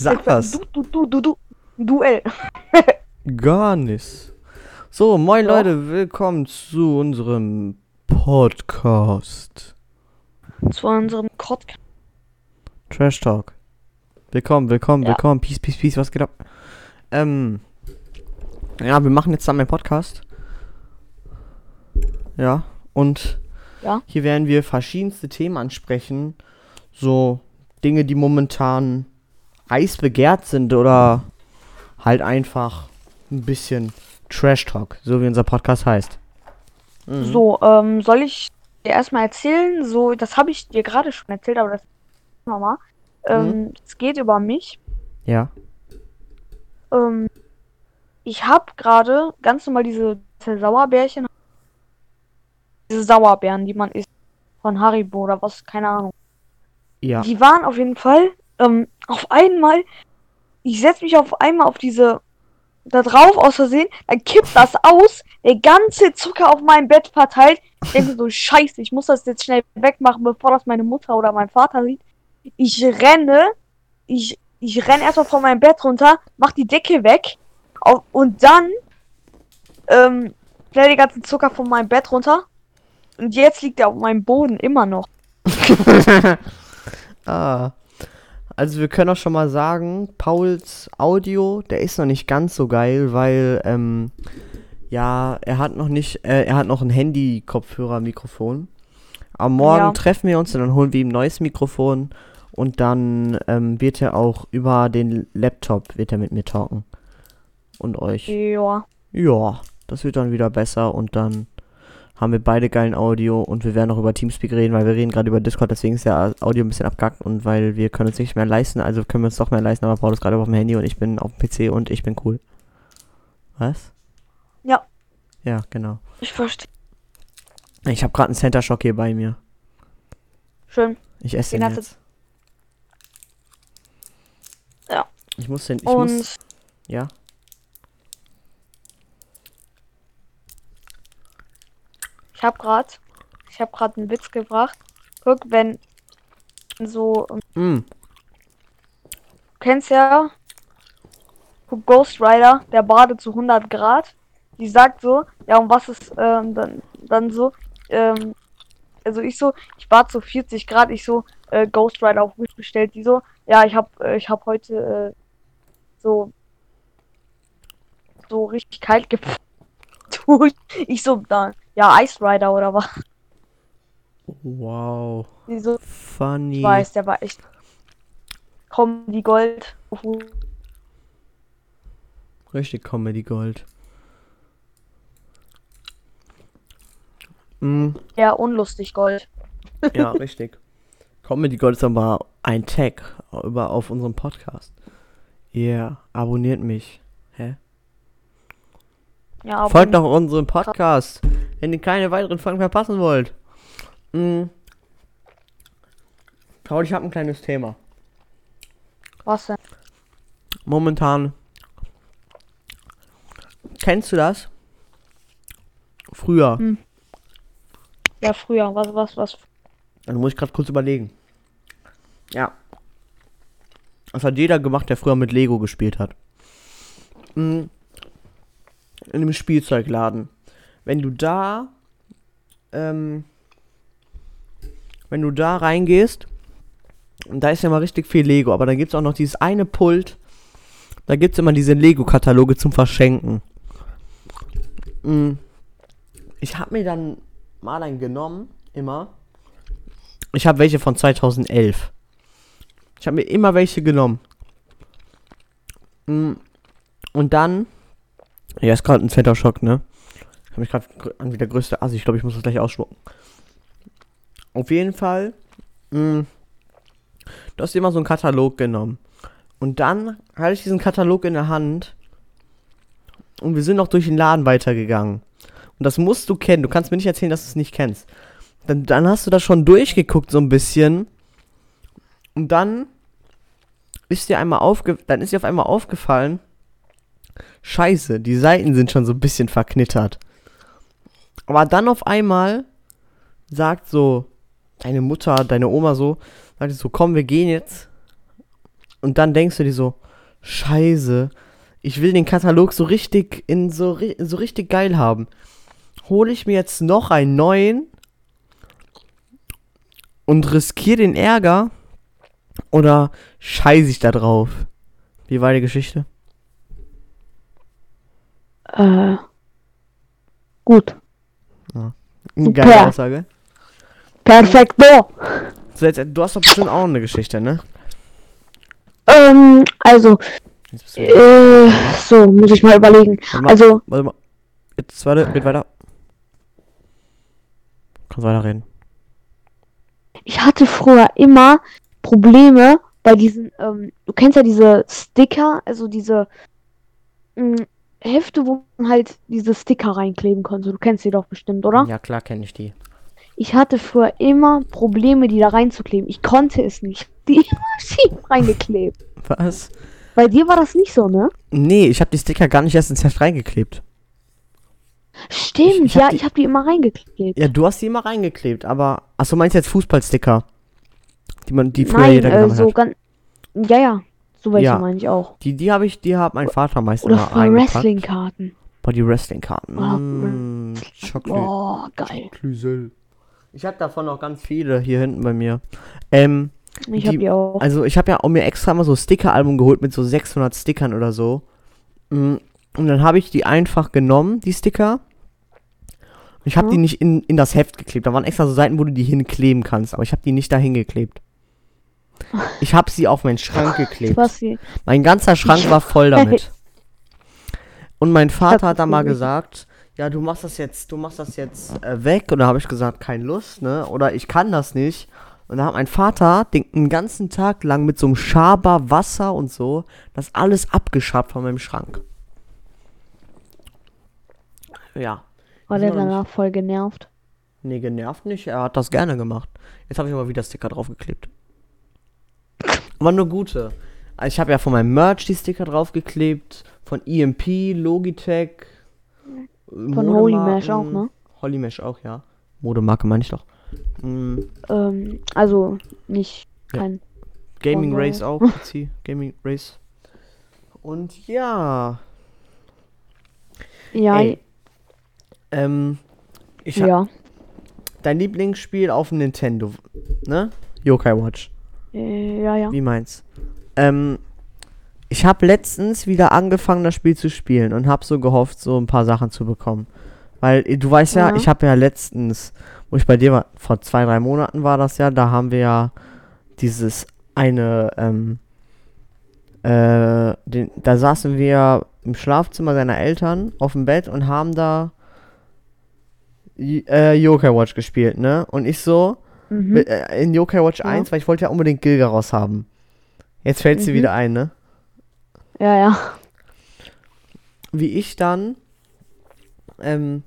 Sag was. Du, du, du, du, du. Duell. Gar nichts. So, moin Ja. Leute, willkommen zu unserem Podcast. Zu unserem Podcast. Trash Talk. Willkommen, willkommen, Ja. willkommen. Peace, peace, peace, was geht ab? Ähm. Ja, wir machen jetzt dann einen Podcast. Ja, und Ja. hier werden wir verschiedenste Themen ansprechen. So Dinge, die momentan heiß begehrt sind oder halt einfach ein bisschen Trash Talk, so wie unser Podcast heißt. Mhm. So, ähm, soll ich dir erstmal erzählen? So, das habe ich dir gerade schon erzählt, aber das nochmal. Ähm, es geht über mich. Ja. Ähm, ich habe gerade ganz normal diese, diese Sauerbärchen. Diese Sauerbeeren, die man isst. Von Haribo oder was, keine Ahnung. Ja. Die waren auf jeden Fall ähm, auf einmal. Ich setze mich auf einmal auf diese da drauf aus Versehen, dann kippt das aus, der ganze Zucker auf meinem Bett verteilt. Ich denke so, scheiße, ich muss das jetzt schnell wegmachen, bevor das meine Mutter oder mein Vater sieht. Ich renne, ich, ich renne erstmal von meinem Bett runter, mach die Decke weg au- und dann ähm, den ganzen Zucker von meinem Bett runter. Und jetzt liegt er auf meinem Boden immer noch. Ah. Also wir können auch schon mal sagen, Pauls Audio, der ist noch nicht ganz so geil, weil ähm, ja, er hat noch nicht, äh, er hat noch ein Handy-Kopfhörer-Mikrofon. Am Morgen Ja. treffen wir uns und dann holen wir ihm ein neues Mikrofon und dann ähm, wird er auch über den Laptop wird er mit mir talken und euch. Ja. Ja, das wird dann wieder besser und dann haben wir beide geilen Audio und wir werden auch über Teamspeak reden, weil wir reden gerade über Discord, deswegen ist der Audio ein bisschen abgackt und weil wir können uns nicht mehr leisten, also können wir uns doch mehr leisten, aber Paul ist gerade auf dem Handy und ich bin auf dem PC und ich bin cool. Was? Ja. Ja, genau. Ich verstehe. Ich habe gerade einen Center Shock hier bei mir. Schön. Ich esse Den den du- jetzt. Ja. Ich muss den, ich Und muss, ja. Ich habe gerade, ich habe gerade einen Witz gebracht. Guck, wenn so, Mm, du kennst ja guck, Ghost Rider, der badet zu 100 Grad. Die sagt so, ja und was ist ähm, dann, dann so, ähm, also ich so, ich bad zu 40 Grad, ich so, äh, Ghost Rider auf Wish bestellt, die so, ja ich hab, äh, ich hab heute äh, so, so richtig kalt gepackt. Ich so, da, ja Ice Rider oder was? wow. Die so, Funny. ich weiß, der war echt Comedy Gold. Richtig Comedy Gold. Mm, Ja, unlustig Gold. ja, richtig. Comedy Gold ist aber ein Tag über auf unserem Podcast. Yeah, abonniert mich. Hä? Ja, Folgt doch unserem Podcast, wenn ihr keine weiteren Folgen verpassen wollt. Mm. Paul, ich habe ein kleines Thema. was denn? Momentan. Kennst du das? Früher. Hm. Ja, früher, was, was, was? Dann muss ich gerade kurz überlegen. Ja. Das hat jeder gemacht, der früher mit Lego gespielt hat. Mm. In dem Spielzeugladen. Wenn du da, ähm, wenn du da reingehst, und da ist ja mal richtig viel Lego, aber da gibt es auch noch dieses eine Pult, da gibt es immer diese Lego-Kataloge zum Verschenken. Mm. Ich habe mir dann mal einen genommen, immer. Ich habe welche von 2011. Ich habe mir immer welche genommen. Mm, Und dann. Ja, ist gerade ein Center Shock, ne? Habe mich gerade an wie der größte Assi. Ich glaube, ich muss das gleich ausspucken. Auf jeden Fall. mm, Du hast immer so einen Katalog genommen. Und dann hatte ich diesen Katalog in der Hand. Und wir sind noch durch den Laden weitergegangen. Und das musst du kennen. Du kannst mir nicht erzählen, dass du es nicht kennst. Dann, dann hast du das schon durchgeguckt, so ein bisschen. Und dann ist dir einmal aufge dann ist dir auf einmal aufgefallen, Scheiße, die Seiten sind schon so ein bisschen verknittert. Aber dann auf einmal sagt so deine Mutter, deine Oma so, sagt so, komm, wir gehen jetzt Und dann denkst du dir so, scheiße, ich will den Katalog so richtig in so, so richtig geil haben. Hole ich mir jetzt noch einen neuen und riskiere den Ärger oder scheiße ich da drauf? Wie war die Geschichte? Äh, gut. Eine Super. geile Aussage. Perfekto. So, jetzt, du hast doch bestimmt auch eine Geschichte, ne? Ähm, also, äh, so, muss ich mal überlegen. Warte mal, Also, warte mal. Jetzt, warte, red weiter. Kannst weiterreden. ich hatte früher immer Probleme bei diesen, ähm, du kennst ja diese Sticker, also diese mh, Hefte, wo man halt diese Sticker reinkleben konnte. Du kennst die doch bestimmt, oder? Ja, klar kenne ich die. Ich hatte früher immer Probleme, die da reinzukleben. Ich konnte es nicht. Die immer schief reingeklebt. Was? Bei dir war das nicht so, ne? Nee, ich habe die Sticker gar nicht erst ins Heft reingeklebt. Stimmt, Ich- ich hab ja, die- ich habe die immer reingeklebt. Ja, du hast die immer reingeklebt, aber. Achso, meinst du jetzt Fußballsticker? Die man, die früher Nein, jeder äh, genommen so hat. ganz. Ja, ja. So welche Ja. meine ich auch. Die, die habe ich, die hat mein Vater meist Oder eingepackt. Wrestling-Karten. Boah, die Wrestling-Karten. Oh, Mm, Chocolate. Boah, geil. Klüsel. Ich habe davon noch ganz viele hier hinten bei mir. Ähm, Ich Die- hab die auch. also ich habe ja auch mir extra mal so Sticker-Album geholt mit so 600 Stickern oder so. Mm, Und dann habe ich die einfach genommen, die Sticker. Und ich habe Mhm. die nicht in, in das Heft geklebt. Da waren extra so Seiten, wo du die hinkleben kannst. Aber ich habe die nicht dahin geklebt. Ich habe sie auf meinen Schrank geklebt. Mein ganzer Schrank war voll damit. Und mein Vater hat dann mal gesagt, ja, du machst das jetzt, du machst das jetzt äh, weg. Und da habe ich gesagt, keine Lust, ne? Oder ich kann das nicht. Und da hat mein Vater den, einen ganzen Tag lang mit so einem Schaber Wasser und so das alles abgeschabt von meinem Schrank. Ja. War der danach voll genervt? Nee, genervt nicht. Er hat das gerne gemacht. Jetzt habe ich aber wieder Sticker draufgeklebt. Aber nur gute. Also Ich habe ja von meinem Merch die Sticker draufgeklebt. Von EMP, Logitech. Von Holy Mesh auch, ne? Holy Mesh auch, ja. Modemarke meine ich doch. Mm, Ähm, also nicht Ja. kein. Gaming Von Race auch. PC, Gaming Race. Und ja. Ja, Ey, Ähm, ich ja. dein Lieblingsspiel auf dem Nintendo, ne? Yokai Watch. Äh, ja, ja. Wie meins? Ähm, ich habe letztens wieder angefangen, das Spiel zu spielen und habe so gehofft, so ein paar Sachen zu bekommen. Weil äh, du weißt ja, Ja. ich habe ja letztens, wo ich bei dir war, vor zwei, drei Monaten war das ja, da haben wir ja dieses eine, ähm, äh, den, da saßen wir im Schlafzimmer seiner Eltern auf dem Bett und haben da äh, Yokai Watch gespielt, ne? Und ich so, Mhm. äh, in Yokai Watch Ja. 1, weil ich wollte ja unbedingt Gilgaros haben. Jetzt fällt sie Mhm. wieder ein, ne? Ja, ja. Wie ich dann ähm,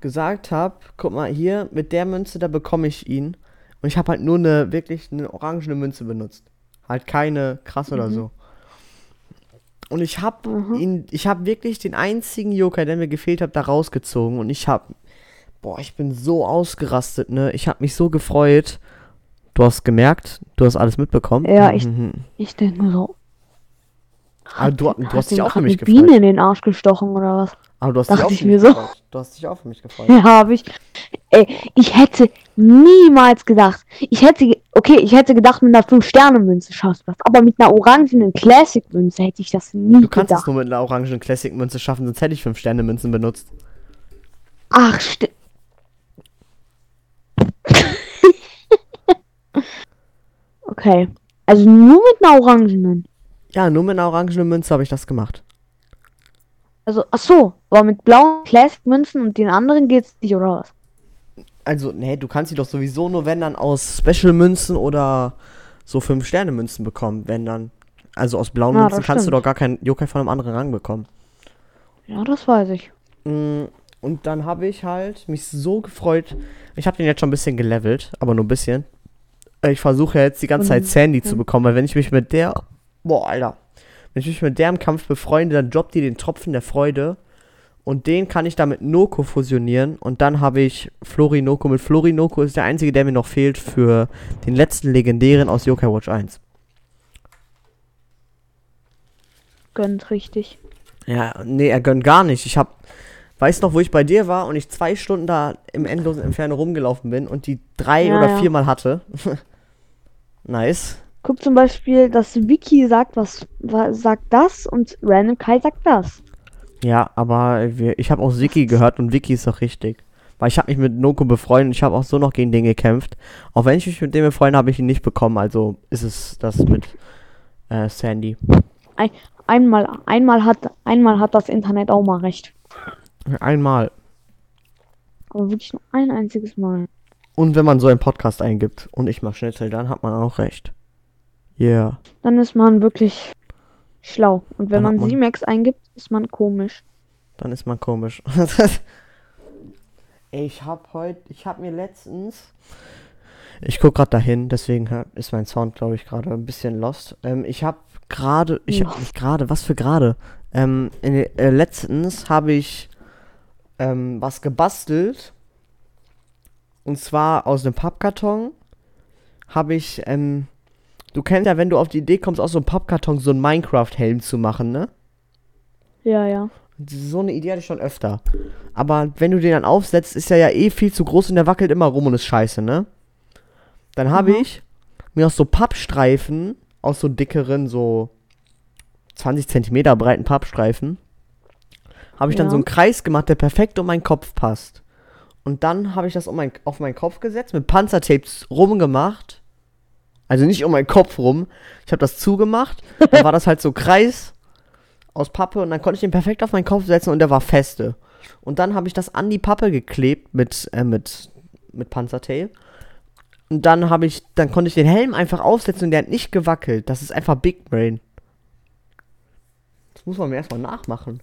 gesagt habe, guck mal hier, mit der Münze, da bekomme ich ihn. Und ich habe halt nur eine, wirklich eine orangene Münze benutzt. Halt keine krass oder Mhm. so. Und ich habe ihn, ich habe wirklich den einzigen Yokai, der mir gefehlt hat, da rausgezogen. Und ich habe, boah, ich bin so ausgerastet, ne? Ich habe mich so gefreut. Du hast gemerkt, du hast alles mitbekommen. Ja, ich- Mhm. Ich denke mir so. Aber du, du hast dich auch für mich eine Biene gefreut. in den Arsch gestochen oder was? Aber du hast dich auch ich für mich mir so. gefreut. Du hast dich auch für mich gefreut. Ja, habe ich. Ey, ich hätte niemals gedacht. Ich hätte, okay, ich hätte gedacht, mit einer 5-Sterne-Münze schaffst du das. Aber mit einer orangenen Classic-Münze hätte ich das nie Du kannst es gedacht. nur mit einer orangen Classic-Münze schaffen, sonst hätte ich 5-Sterne-Münzen benutzt. Ach, stimmt. Okay. Also nur mit einer orangenen. Ja, nur mit einer orangen Münze habe ich das gemacht. Also, ach so, aber mit blauen Classic-Münzen und den anderen geht's nicht, oder was? Also, nee, du kannst sie doch sowieso nur, wenn dann aus Special-Münzen oder so 5-Sterne-Münzen bekommen, wenn dann. Also aus blauen Ja, Münzen das kannst du stimmt. doch gar keinen Yokai von einem anderen Rang bekommen. Ja, das weiß ich. Mm, Und dann habe ich halt mich so gefreut. Ich habe den jetzt schon ein bisschen gelevelt, aber nur ein bisschen. Äh, Ich versuche ja jetzt die ganze Zeit Und- Sandy zu ja. bekommen, weil wenn ich mich mit der. Boah, Alter. Wenn ich mich mit der im Kampf befreunde, dann droppt die den Tropfen der Freude. Und den kann ich dann mit Noko fusionieren. Und dann habe ich Florinoko. Mit Florinoko ist der einzige, der mir noch fehlt für den letzten legendären aus Yokai Watch 1. gönnt, richtig. Ja, nee, er gönnt gar nicht. Ich hab, weißt noch, wo ich bei dir war und ich zwei Stunden da im endlosen Entferne rumgelaufen bin und die drei Ja, oder ja. viermal hatte. nice. Guck zum Beispiel, dass Vicky sagt, was, was sagt das und Random Kai sagt das. Ja, aber wir, ich habe auch Siki gehört und Vicky ist doch richtig. Weil ich habe mich mit Noko befreundet und ich habe auch so noch gegen den gekämpft. Auch wenn ich mich mit dem befreundet habe, ich ihn nicht bekommen. Also ist es das mit äh, Sandy. Einmal, einmal hat, einmal hat das Internet auch mal recht. Einmal. Aber wirklich nur ein einziges Mal. Und wenn man so einen Podcast eingibt und ich mach Schnitzel, dann hat man auch recht. Yeah. Dann ist man wirklich schlau. Und wenn Dann man man- Simex eingibt, ist man komisch. Dann ist man komisch. Ich hab heute, ich hab mir letztens, ich guck gerade dahin, deswegen ist mein Sound, glaube ich, gerade ein bisschen lost. Ähm, ich hab gerade, ich hab Ja. nicht gerade, was für gerade? Ähm, äh, letztens habe ich ähm, was gebastelt. Und zwar aus einem Pappkarton habe ich, ähm, du kennst ja, wenn du auf die Idee kommst, aus so einem Pappkarton so einen Minecraft-Helm zu machen, ne? Ja, ja. So eine Idee hatte ich schon öfter. Aber wenn du den dann aufsetzt, ist er ja eh viel zu groß und der wackelt immer rum und ist scheiße, ne? Dann habe Mhm. ich mir aus so Pappstreifen, aus so dickeren, so 20 Zentimeter breiten Pappstreifen, habe ich dann Ja. so einen Kreis gemacht, der perfekt um meinen Kopf passt. Und dann habe ich das um mein, auf meinen Kopf gesetzt, mit Panzertapes rumgemacht. Also nicht um meinen Kopf rum. Ich habe das zugemacht. Dann war das halt so Kreis aus Pappe und dann konnte ich den perfekt auf meinen Kopf setzen und der war feste. Und dann habe ich das an die Pappe geklebt mit, äh, mit, mit Panzertape. Und dann habe ich, dann konnte ich den Helm einfach aufsetzen und der hat nicht gewackelt. Das ist einfach Big Brain. Das muss man mir erstmal nachmachen.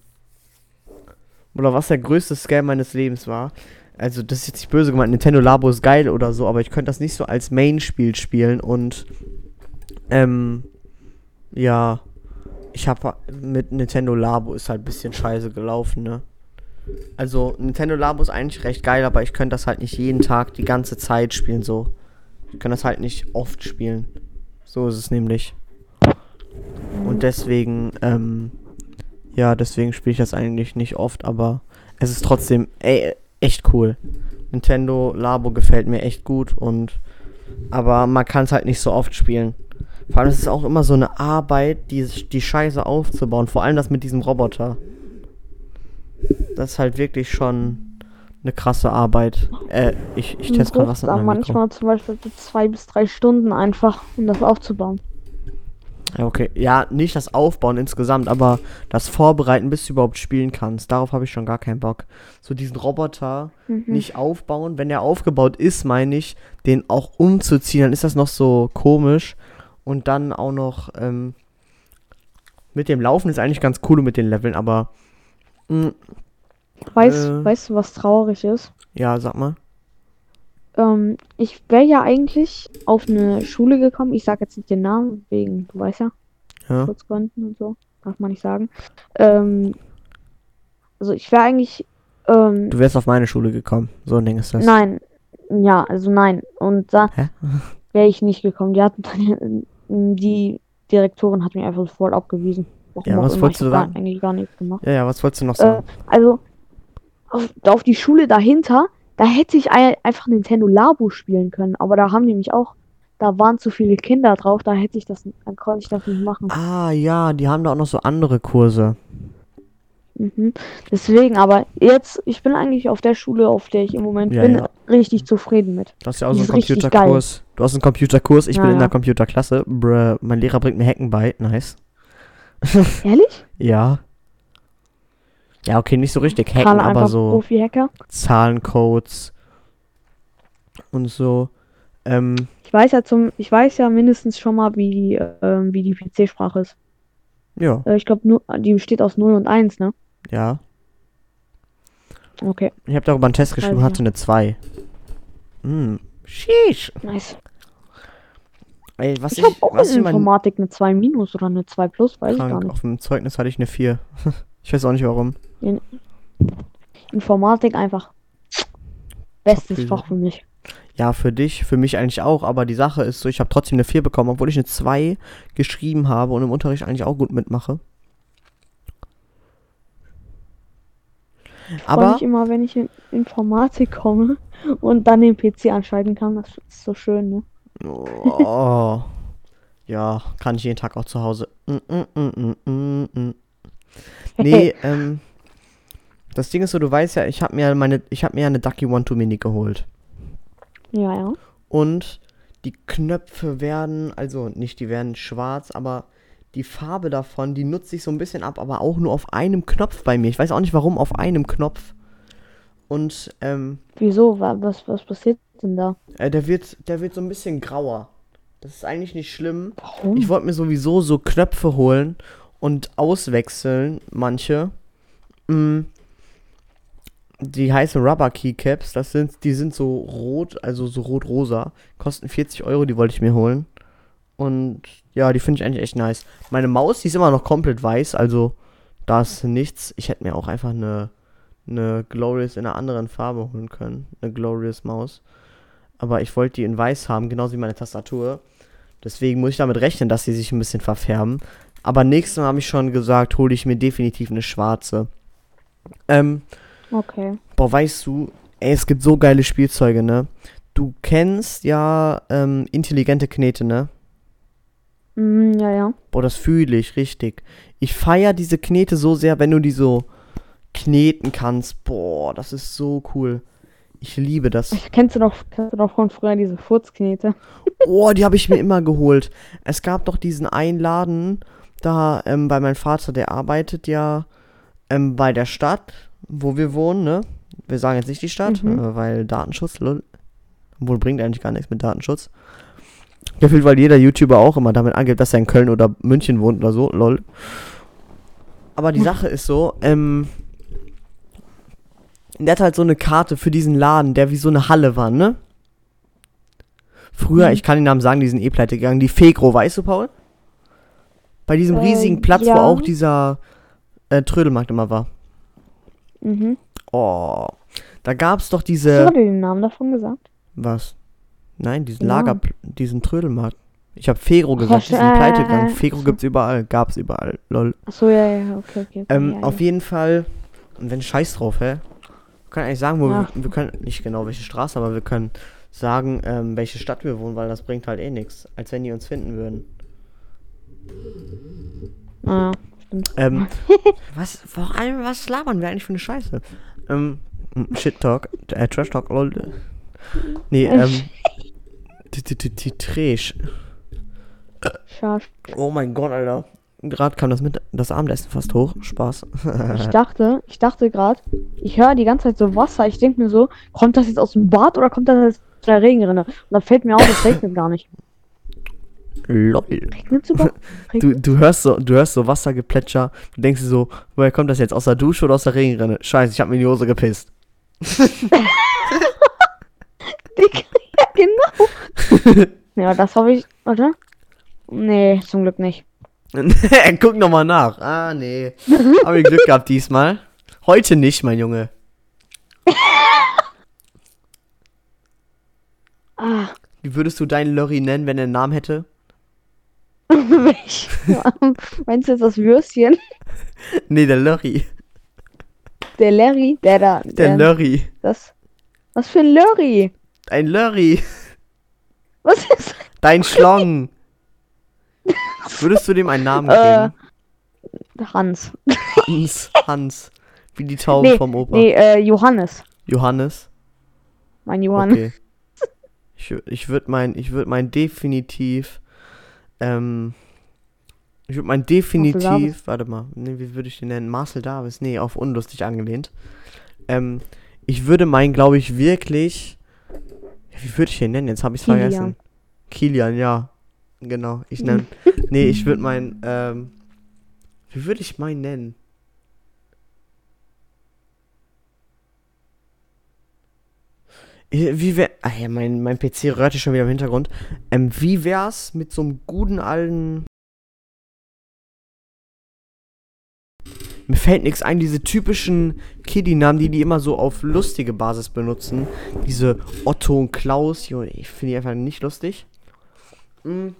Oder was der größte Scam meines Lebens war. Also, das ist jetzt nicht böse gemeint, Nintendo Labo ist geil oder so, aber ich könnte das nicht so als Main-Spiel spielen und, ähm, ja, ich habe mit Nintendo Labo ist halt ein bisschen scheiße gelaufen, ne? Also, Nintendo Labo ist eigentlich recht geil, aber ich könnte das halt nicht jeden Tag die ganze Zeit spielen, so. Ich kann das halt nicht oft spielen. So ist es nämlich. Und deswegen, ähm, ja, deswegen spiele ich das eigentlich nicht oft, aber es ist trotzdem ey, echt cool. Nintendo Labo gefällt mir echt gut und aber man kann es halt nicht so oft spielen. Vor allem ist es auch immer so eine Arbeit, die, die Scheiße aufzubauen. Vor allem das mit diesem Roboter. Das ist halt wirklich schon eine krasse Arbeit. Äh, ich, ich teste gerade was mit da meinem Mikro. manchmal zum Beispiel zwei bis drei Stunden einfach, um das aufzubauen. Ja, okay. Ja, nicht das Aufbauen insgesamt, aber das Vorbereiten, bis du überhaupt spielen kannst. Darauf habe ich schon gar keinen Bock. So diesen Roboter Mhm. nicht aufbauen. Wenn der aufgebaut ist, meine ich, den auch umzuziehen, dann ist das noch so komisch. Und dann auch noch, ähm, mit dem Laufen ist eigentlich ganz cool und mit den Leveln, aber, mh, Weißt, Äh. weißt du, was traurig ist? ja, sag mal. Ähm, ich wäre ja eigentlich auf eine Schule gekommen. Ich sage jetzt nicht den Namen, wegen, du weißt ja, Ja. Schutzgründen und so. Darf man nicht sagen. Ähm, also ich wäre eigentlich, ähm, Du wärst auf meine Schule gekommen. So ein Ding ist das. nein, ja, also nein. Und da wäre ich nicht gekommen. Die hatten die Direktorin hat mich einfach voll abgewiesen. Warum Ja, was wolltest du sagen? eigentlich gar nichts gemacht. Ja, ja, was wolltest du noch Äh, sagen? also auf, auf die Schule dahinter, da hätte ich ein, einfach Nintendo Labo spielen können, aber da haben die mich auch, da waren zu viele Kinder drauf, da hätte ich das, dann konnte ich das nicht machen. ah, ja, die haben da auch noch so andere Kurse. Mhm. Deswegen, aber jetzt, ich bin eigentlich auf der Schule, auf der ich im Moment Ja, bin, ja. richtig zufrieden mit. Du hast ja auch Die so einen Computerkurs. Du hast einen Computerkurs, ich Ja, bin in der Computerklasse. Bruh, mein Lehrer bringt mir Hacken bei. Nice. Ehrlich? Ja. Ja, okay, nicht so richtig hacken, aber so. Zahlencodes und so. Ähm, Ich weiß ja zum, ich weiß ja mindestens schon mal, wie die, ähm, wie die PC-Sprache ist. ja, Äh, ich glaube, die besteht aus 0 und 1, ne? ja. Okay, Ich habe darüber einen Test geschrieben, Also. hatte eine 2. Hm, sheesh. nice. Ey, was Ich ich, habe auch was in ich mein Informatik eine 2 minus oder eine 2 plus, weiß ich gar krank, nicht. auf dem Zeugnis hatte ich eine 4. ich weiß auch nicht warum. In Informatik einfach bestes Fach für mich. Ja, für dich, für mich eigentlich auch, aber die Sache ist so, ich habe trotzdem eine 4 bekommen, obwohl ich eine 2 geschrieben habe und im Unterricht eigentlich auch gut mitmache. Ich aber ich immer, wenn ich in Informatik komme und dann den PC anschalten kann, das ist so schön, ne? Oh. ja, kann ich jeden Tag auch zu Hause. Mm, mm, mm, mm, mm. mm, mm. Nee, ähm das Ding ist so, du weißt ja, ich habe mir meine, ich habe mir eine Ducky One to Mini geholt. Ja, ja. Und die Knöpfe werden, also nicht die werden schwarz, aber die Farbe davon, die nutze ich so ein bisschen ab, aber auch nur auf einem Knopf bei mir. Ich weiß auch nicht warum, auf einem Knopf. Und ähm, Wieso? Wa- Was, was passiert denn da? äh, der wird, der wird so ein bisschen grauer. Das ist eigentlich nicht schlimm. Warum? Ich wollte mir sowieso so Knöpfe holen und auswechseln, manche. Mm. Die heißen Rubber Keycaps, das sind, die sind so rot, also so rot-rosa. Kosten 40 Euro, die wollte ich mir holen. Und ja, die finde ich eigentlich echt nice. Meine Maus, die ist immer noch komplett weiß, also da ist nichts. Ich hätte mir auch einfach eine, eine Glorious in einer anderen Farbe holen können. Eine Glorious Maus. Aber ich wollte die in weiß haben, genauso wie meine Tastatur. Deswegen muss ich damit rechnen, dass sie sich ein bisschen verfärben. Aber nächstes Mal habe ich schon gesagt, hole ich mir definitiv eine schwarze. Ähm, Okay. boah, weißt du, ey, es gibt so geile Spielzeuge, ne? Du kennst ja ähm, intelligente Knete, ne? Mm, ja, ja. Boah, das fühle ich richtig. Ich feiere diese Knete so sehr, wenn du die so kneten kannst. Boah, das ist so cool. Ich liebe das. Kennst du noch, kennst du noch von früher diese Furzknete? Oh, die habe ich mir immer geholt. Es gab doch diesen einen Laden, da, ähm, bei meinem Vater, der arbeitet ja ähm, bei der Stadt, wo wir wohnen, ne? Wir sagen jetzt nicht die Stadt, Mhm. äh, weil Datenschutz, lol. Obwohl bringt eigentlich gar nichts mit Datenschutz. Gefühlt, weil jeder YouTuber auch immer damit angibt, dass er in Köln oder München wohnt oder so, lol. Aber die Sache ist so, ähm, der hat halt so eine Karte für diesen Laden, der wie so eine Halle war, ne? Früher, Mhm. ich kann den Namen sagen, die sind eh pleite gegangen. Die Fegro, weißt du, Paul? Bei diesem Äh, riesigen Platz, wo ja. auch dieser äh, Trödelmarkt immer war. Mhm. Oh, da gab's doch Hast diese. du gerade den Namen davon gesagt? Was? Nein, diesen Ja. Lager, diesen Trödelmarkt. Ich habe Fegro gesagt, pleite äh, gegangen. äh, Fegro so. gibt's überall, gab's überall, lol. Achso, ja, ja, okay, okay. okay Ähm, ja, auf ja. jeden Fall, und wenn scheiß drauf, hä? Wir können eigentlich sagen, wo wir, wir können, nicht genau welche Straße, aber wir können sagen, ähm, welche Stadt wir wohnen, weil das bringt halt eh nichts, als wenn die uns finden würden. Ah, stimmt. Ähm, was, vor allem, was labern wir eigentlich für eine Scheiße? Ähm, Shit Talk, äh, Trash Talk, lol. Nee, ähm, Trash. Oh mein Gott, Alter. Gerade kam das mit, das Abendessen fast hoch. Spaß. Ich dachte, ich dachte gerade, ich höre die ganze Zeit so Wasser. Ich denke mir so, kommt das jetzt aus dem Bad oder kommt das aus der Regenrinne? Und dann fällt mir auf, es regnet gar nicht. Lol. Du, du hörst so, du hörst so Wassergeplätscher. Du denkst dir so, woher kommt das jetzt? Aus der Dusche oder aus der Regenrinne? Scheiße, ich hab mir in die Hose gepisst. Ja, genau. ja, das habe ich, oder? Nee, zum Glück nicht. Guck noch mal nach. Ah, nee. Hab ich Glück gehabt diesmal. Heute nicht, mein Junge. Ah, Wie würdest du deinen Lorry nennen, wenn er einen Namen hätte? Welch? Meinst du jetzt das Würstchen? Nee, der Lorry. Der Larry? Der da. Der Lorry. Das. Was für ein Lurry? Ein Lorry. Was ist. Dein Schlong. Würdest du dem einen Namen Äh, geben? Hans. Hans. Hans. Wie die Tauben Nee, vom Opa. Nee, äh, Johannes. Johannes. Mein Johannes. Okay. Ich, ich würde mein, ich würde mein definitiv, ähm, ich würde mein Davis. definitiv, warte mal, nee, wie würde ich den nennen? Marcel Davis, nee, auf unlustig angelehnt. Ähm, ich würde meinen, glaube ich, wirklich, wie würde ich den nennen? Jetzt habe ich es vergessen. Kilian, ja, genau. Ich nenne, nee, ich würde meinen, ähm, wie würde ich meinen nennen? Wie wär. Ah ja, mein, mein PC röhrt schon wieder im Hintergrund. Ähm, wie wär's mit so einem guten alten. Mir fällt nichts ein, diese typischen Kiddie-Namen, die die immer so auf lustige Basis benutzen. Diese Otto und Klaus, ich finde die einfach nicht lustig. Hm.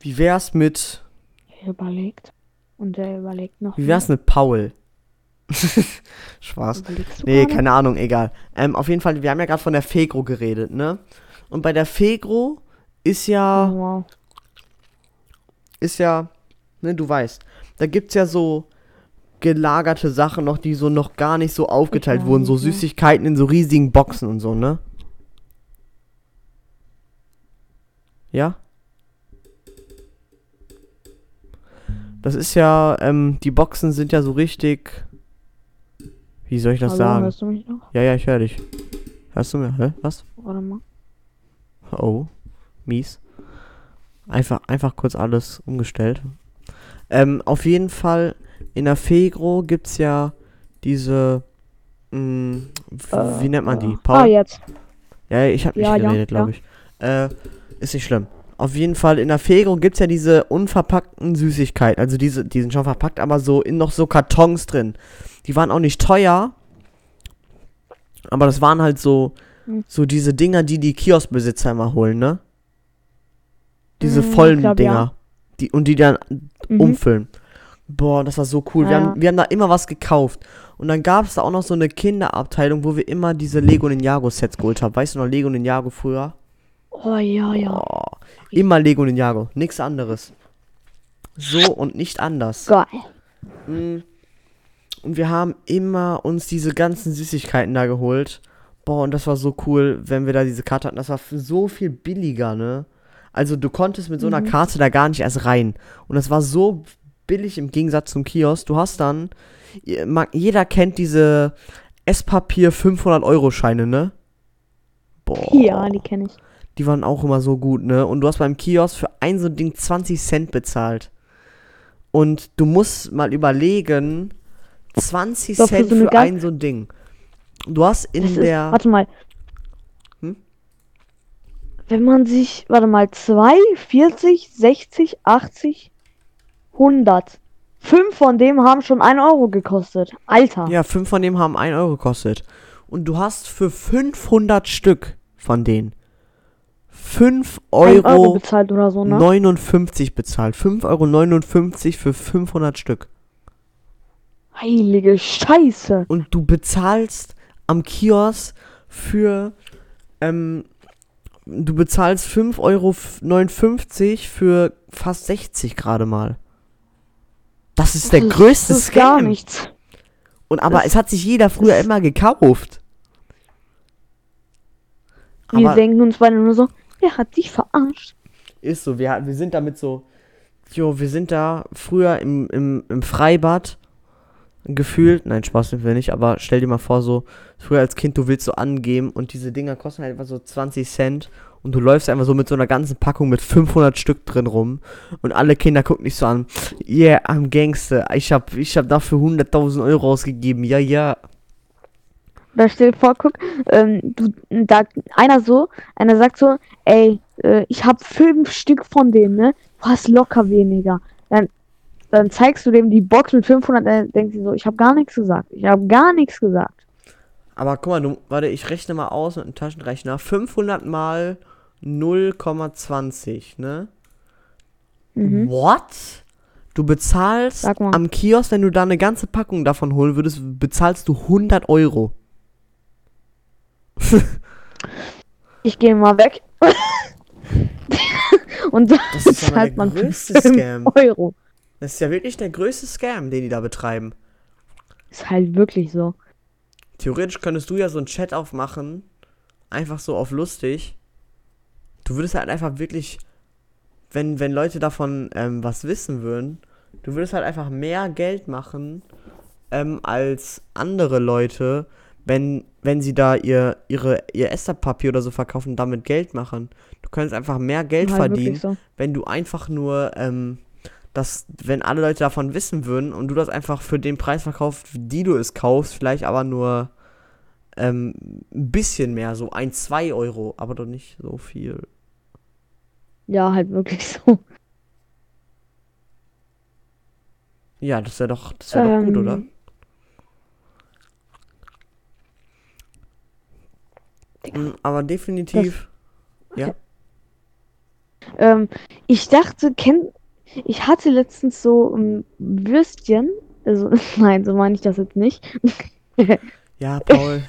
Wie wär's mit. Er überlegt. Und er überlegt noch. Wie wär's mit Paul? Spaß. Nee, keine Ahnung, egal. Ähm, auf jeden Fall, wir haben ja gerade von der Fegro geredet, ne? Und bei der Fegro ist ja, Oh, wow. ist ja, ne, du weißt, da gibt's ja so gelagerte Sachen noch, die so noch gar nicht so aufgeteilt weiß, wurden, so. Süßigkeiten in so riesigen Boxen und so, ne? Ja? Das ist ja, ähm, die Boxen sind ja so richtig. Wie soll ich das Hallo, sagen? hörst du mich noch? Ja, ja, ich höre dich. Hörst du mir? Hä? Was? Warte mal. Oh, mies. Einfach, einfach kurz alles umgestellt. Ähm, auf jeden Fall, in der Fegro gibt's ja diese, mh, w- wie nennt man die? Ah, Paul? jetzt. Ja, ich habe nicht Ja, ja, geredet, ja. glaube ich. Äh, ist nicht schlimm. Auf jeden Fall, in der Fegro gibt's ja diese unverpackten Süßigkeiten. Also diese, die sind schon verpackt, aber so in noch so Kartons drin. Die waren auch nicht teuer. Aber das waren halt so, Hm. so diese Dinger, die die Kioskbesitzer immer holen, ne? Diese Hm, vollen glaub, Dinger. ja. Die, und die dann Mhm. umfüllen. Boah, das war so cool. Wir, Ja. haben, wir haben da immer was gekauft. Und dann gab es da auch noch so eine Kinderabteilung, wo wir immer diese Lego Ninjago Sets geholt haben. Weißt du noch Lego Ninjago früher? Oh ja, ja. Oh, immer Lego Ninjago, nichts anderes. So und nicht anders. Geil. Mm. Und wir haben immer uns diese ganzen Süßigkeiten da geholt. Boah, und das war so cool, wenn wir da diese Karte hatten. Das war so viel billiger, ne? Also du konntest mit so einer Mhm. Karte da gar nicht erst rein. Und das war so billig im Gegensatz zum Kiosk. Du hast dann, jeder kennt diese Esspapier 500 Euro Scheine, ne? Boah. Ja, die kenne ich. Die waren auch immer so gut, ne? Und du hast beim Kiosk für ein so ein Ding 20 Cent bezahlt. Und du musst mal überlegen, 20 Doch, für Cent so für ein so ein Ding. Du hast in Das ist, der. warte mal. Hm? Wenn man sich, warte mal, 2, 40, 60, 80, 100. Fünf von dem haben schon 1 Euro gekostet. Alter. Ja, fünf von dem haben 1 Euro gekostet. Und du hast für 500 Stück von denen 5 1 Euro Euro bezahlt so, ne? 59 bezahlt. 5,59 Euro für 500 Stück. Heilige Scheiße. und du bezahlst am Kiosk für, ähm, du bezahlst 5,59 Euro für fast 60 gerade mal. Das ist der Das größte ist gar Scam. nichts. Und aber Das- es hat sich jeder früher immer gekauft. Wir Aber denken uns beide nur so, der hat dich verarscht. ist so, wir, wir sind damit so, jo, wir sind da früher im, im, im Freibad gefühlt, nein, Spaß sind wir nicht, aber stell dir mal vor, so, früher als Kind, du willst so angeben und diese Dinger kosten halt einfach so 20 Cent und du läufst einfach so mit so einer ganzen Packung mit 500 Stück drin rum und alle Kinder gucken dich so an, yeah, I'm Gangster, ich hab, ich hab dafür 100.000 Euro ausgegeben, ja, ja. Da stell dir vor, guck, ähm, du, da, einer so, einer sagt so, ey, äh, ich hab fünf Stück von denen, ne? Du hast locker weniger. Dann, dann zeigst du dem die Box mit 500, er denkt sich so, ich hab gar nichts gesagt. Ich hab gar nichts gesagt. Aber guck mal, du, warte, ich rechne mal aus mit einem Taschenrechner, 500 mal 0,20, ne? Mhm. What? Du bezahlst am Kiosk, wenn du da eine ganze Packung davon holen würdest, bezahlst du 100 Euro. Ich gehe mal weg. Und dann Das ist zahlt der man größte 5 Scam. Euro. Das ist ja wirklich der größte Scam, den die da betreiben. Ist halt wirklich so. Theoretisch könntest du ja so einen Chat aufmachen, einfach so auf lustig. Du würdest halt einfach wirklich, wenn, wenn Leute davon ähm, was wissen würden, du würdest halt einfach mehr Geld machen ähm, als andere Leute, wenn, wenn sie da ihr, ihre, ihr Esserpapier oder so verkaufen und damit Geld machen. Du könntest einfach mehr Geld halt verdienen, so. wenn du einfach nur, ähm, das, wenn alle Leute davon wissen würden und du das einfach für den Preis verkaufst, die du es kaufst, vielleicht aber nur ähm, ein bisschen mehr, so ein, zwei Euro, aber doch nicht so viel. Ja, halt wirklich so. Ja, das wäre doch, das wäre doch gut, Ähm, oder? Mm, Aber definitiv. ja. Ähm, ich dachte, kenn, ich hatte letztens so ähm, Würstchen Also, nein, so meine ich das jetzt nicht. Ja, Paul.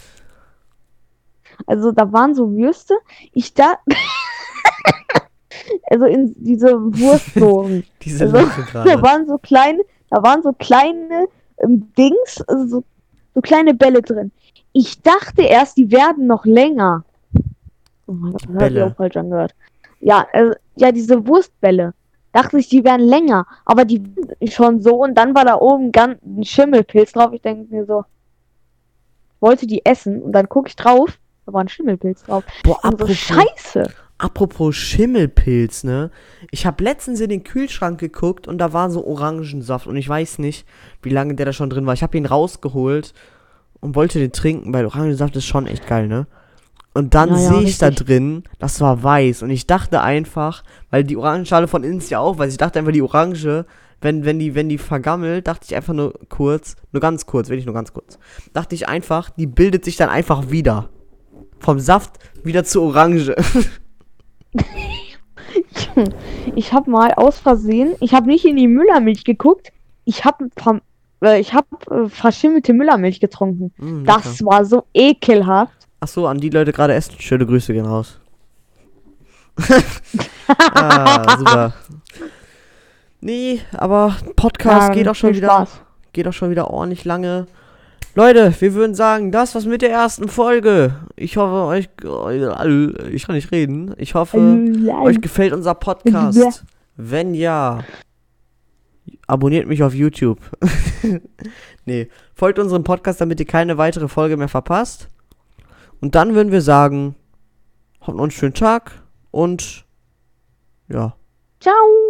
Also da waren so Würste. Ich da. also in diese Wurstdosen. Diese Also, da waren so kleine, da waren so kleine ähm, Dings, also so, so kleine Bälle drin. Ich dachte erst, die werden noch länger. Oh mein Gott, das habe ich auch falsch angehört. Ja, also, ja, diese Wurstbälle. Dachte ich, die wären länger, aber die schon so und dann war da oben ganz ein Schimmelpilz drauf. Ich denke mir so, wollte die essen und dann gucke ich drauf, da war ein Schimmelpilz drauf. Boah, Und so apropos, scheiße. apropos Schimmelpilz, ne? Ich habe letztens in den Kühlschrank geguckt und da war so Orangensaft und ich weiß nicht, wie lange der da schon drin war. Ich habe ihn rausgeholt und wollte den trinken, weil Orangensaft ist schon echt geil, ne? Und dann Ja, ja, sehe ich da drin, das war weiß und ich dachte einfach, weil die Orangenschale von innen ist ja auch weiß, ich dachte einfach die Orange, wenn wenn die wenn die vergammelt, dachte ich einfach nur kurz, nur ganz kurz, wirklich nur ganz kurz. Dachte ich einfach, die bildet sich dann einfach wieder. Vom Saft wieder zu Orange. Ich habe mal aus Versehen, ich habe nicht in die Müllermilch geguckt, ich habe äh, ich habe äh, verschimmelte Müllermilch getrunken. Mm. Das war so ekelhaft. Ach so, an die Leute gerade essen. Schöne Grüße gehen raus. ah, super. Nee, aber Podcast Ja, geht auch schon wieder Spaß. geht auch schon wieder ordentlich lange. Leute, wir würden sagen, das war's mit der ersten Folge. Ich hoffe, euch ich kann nicht reden. Ich hoffe, euch gefällt unser Podcast. Wenn ja, abonniert mich auf YouTube. nee, folgt unserem Podcast, damit ihr keine weitere Folge mehr verpasst. Und dann würden wir sagen, habt noch einen schönen Tag und ja. Ciao.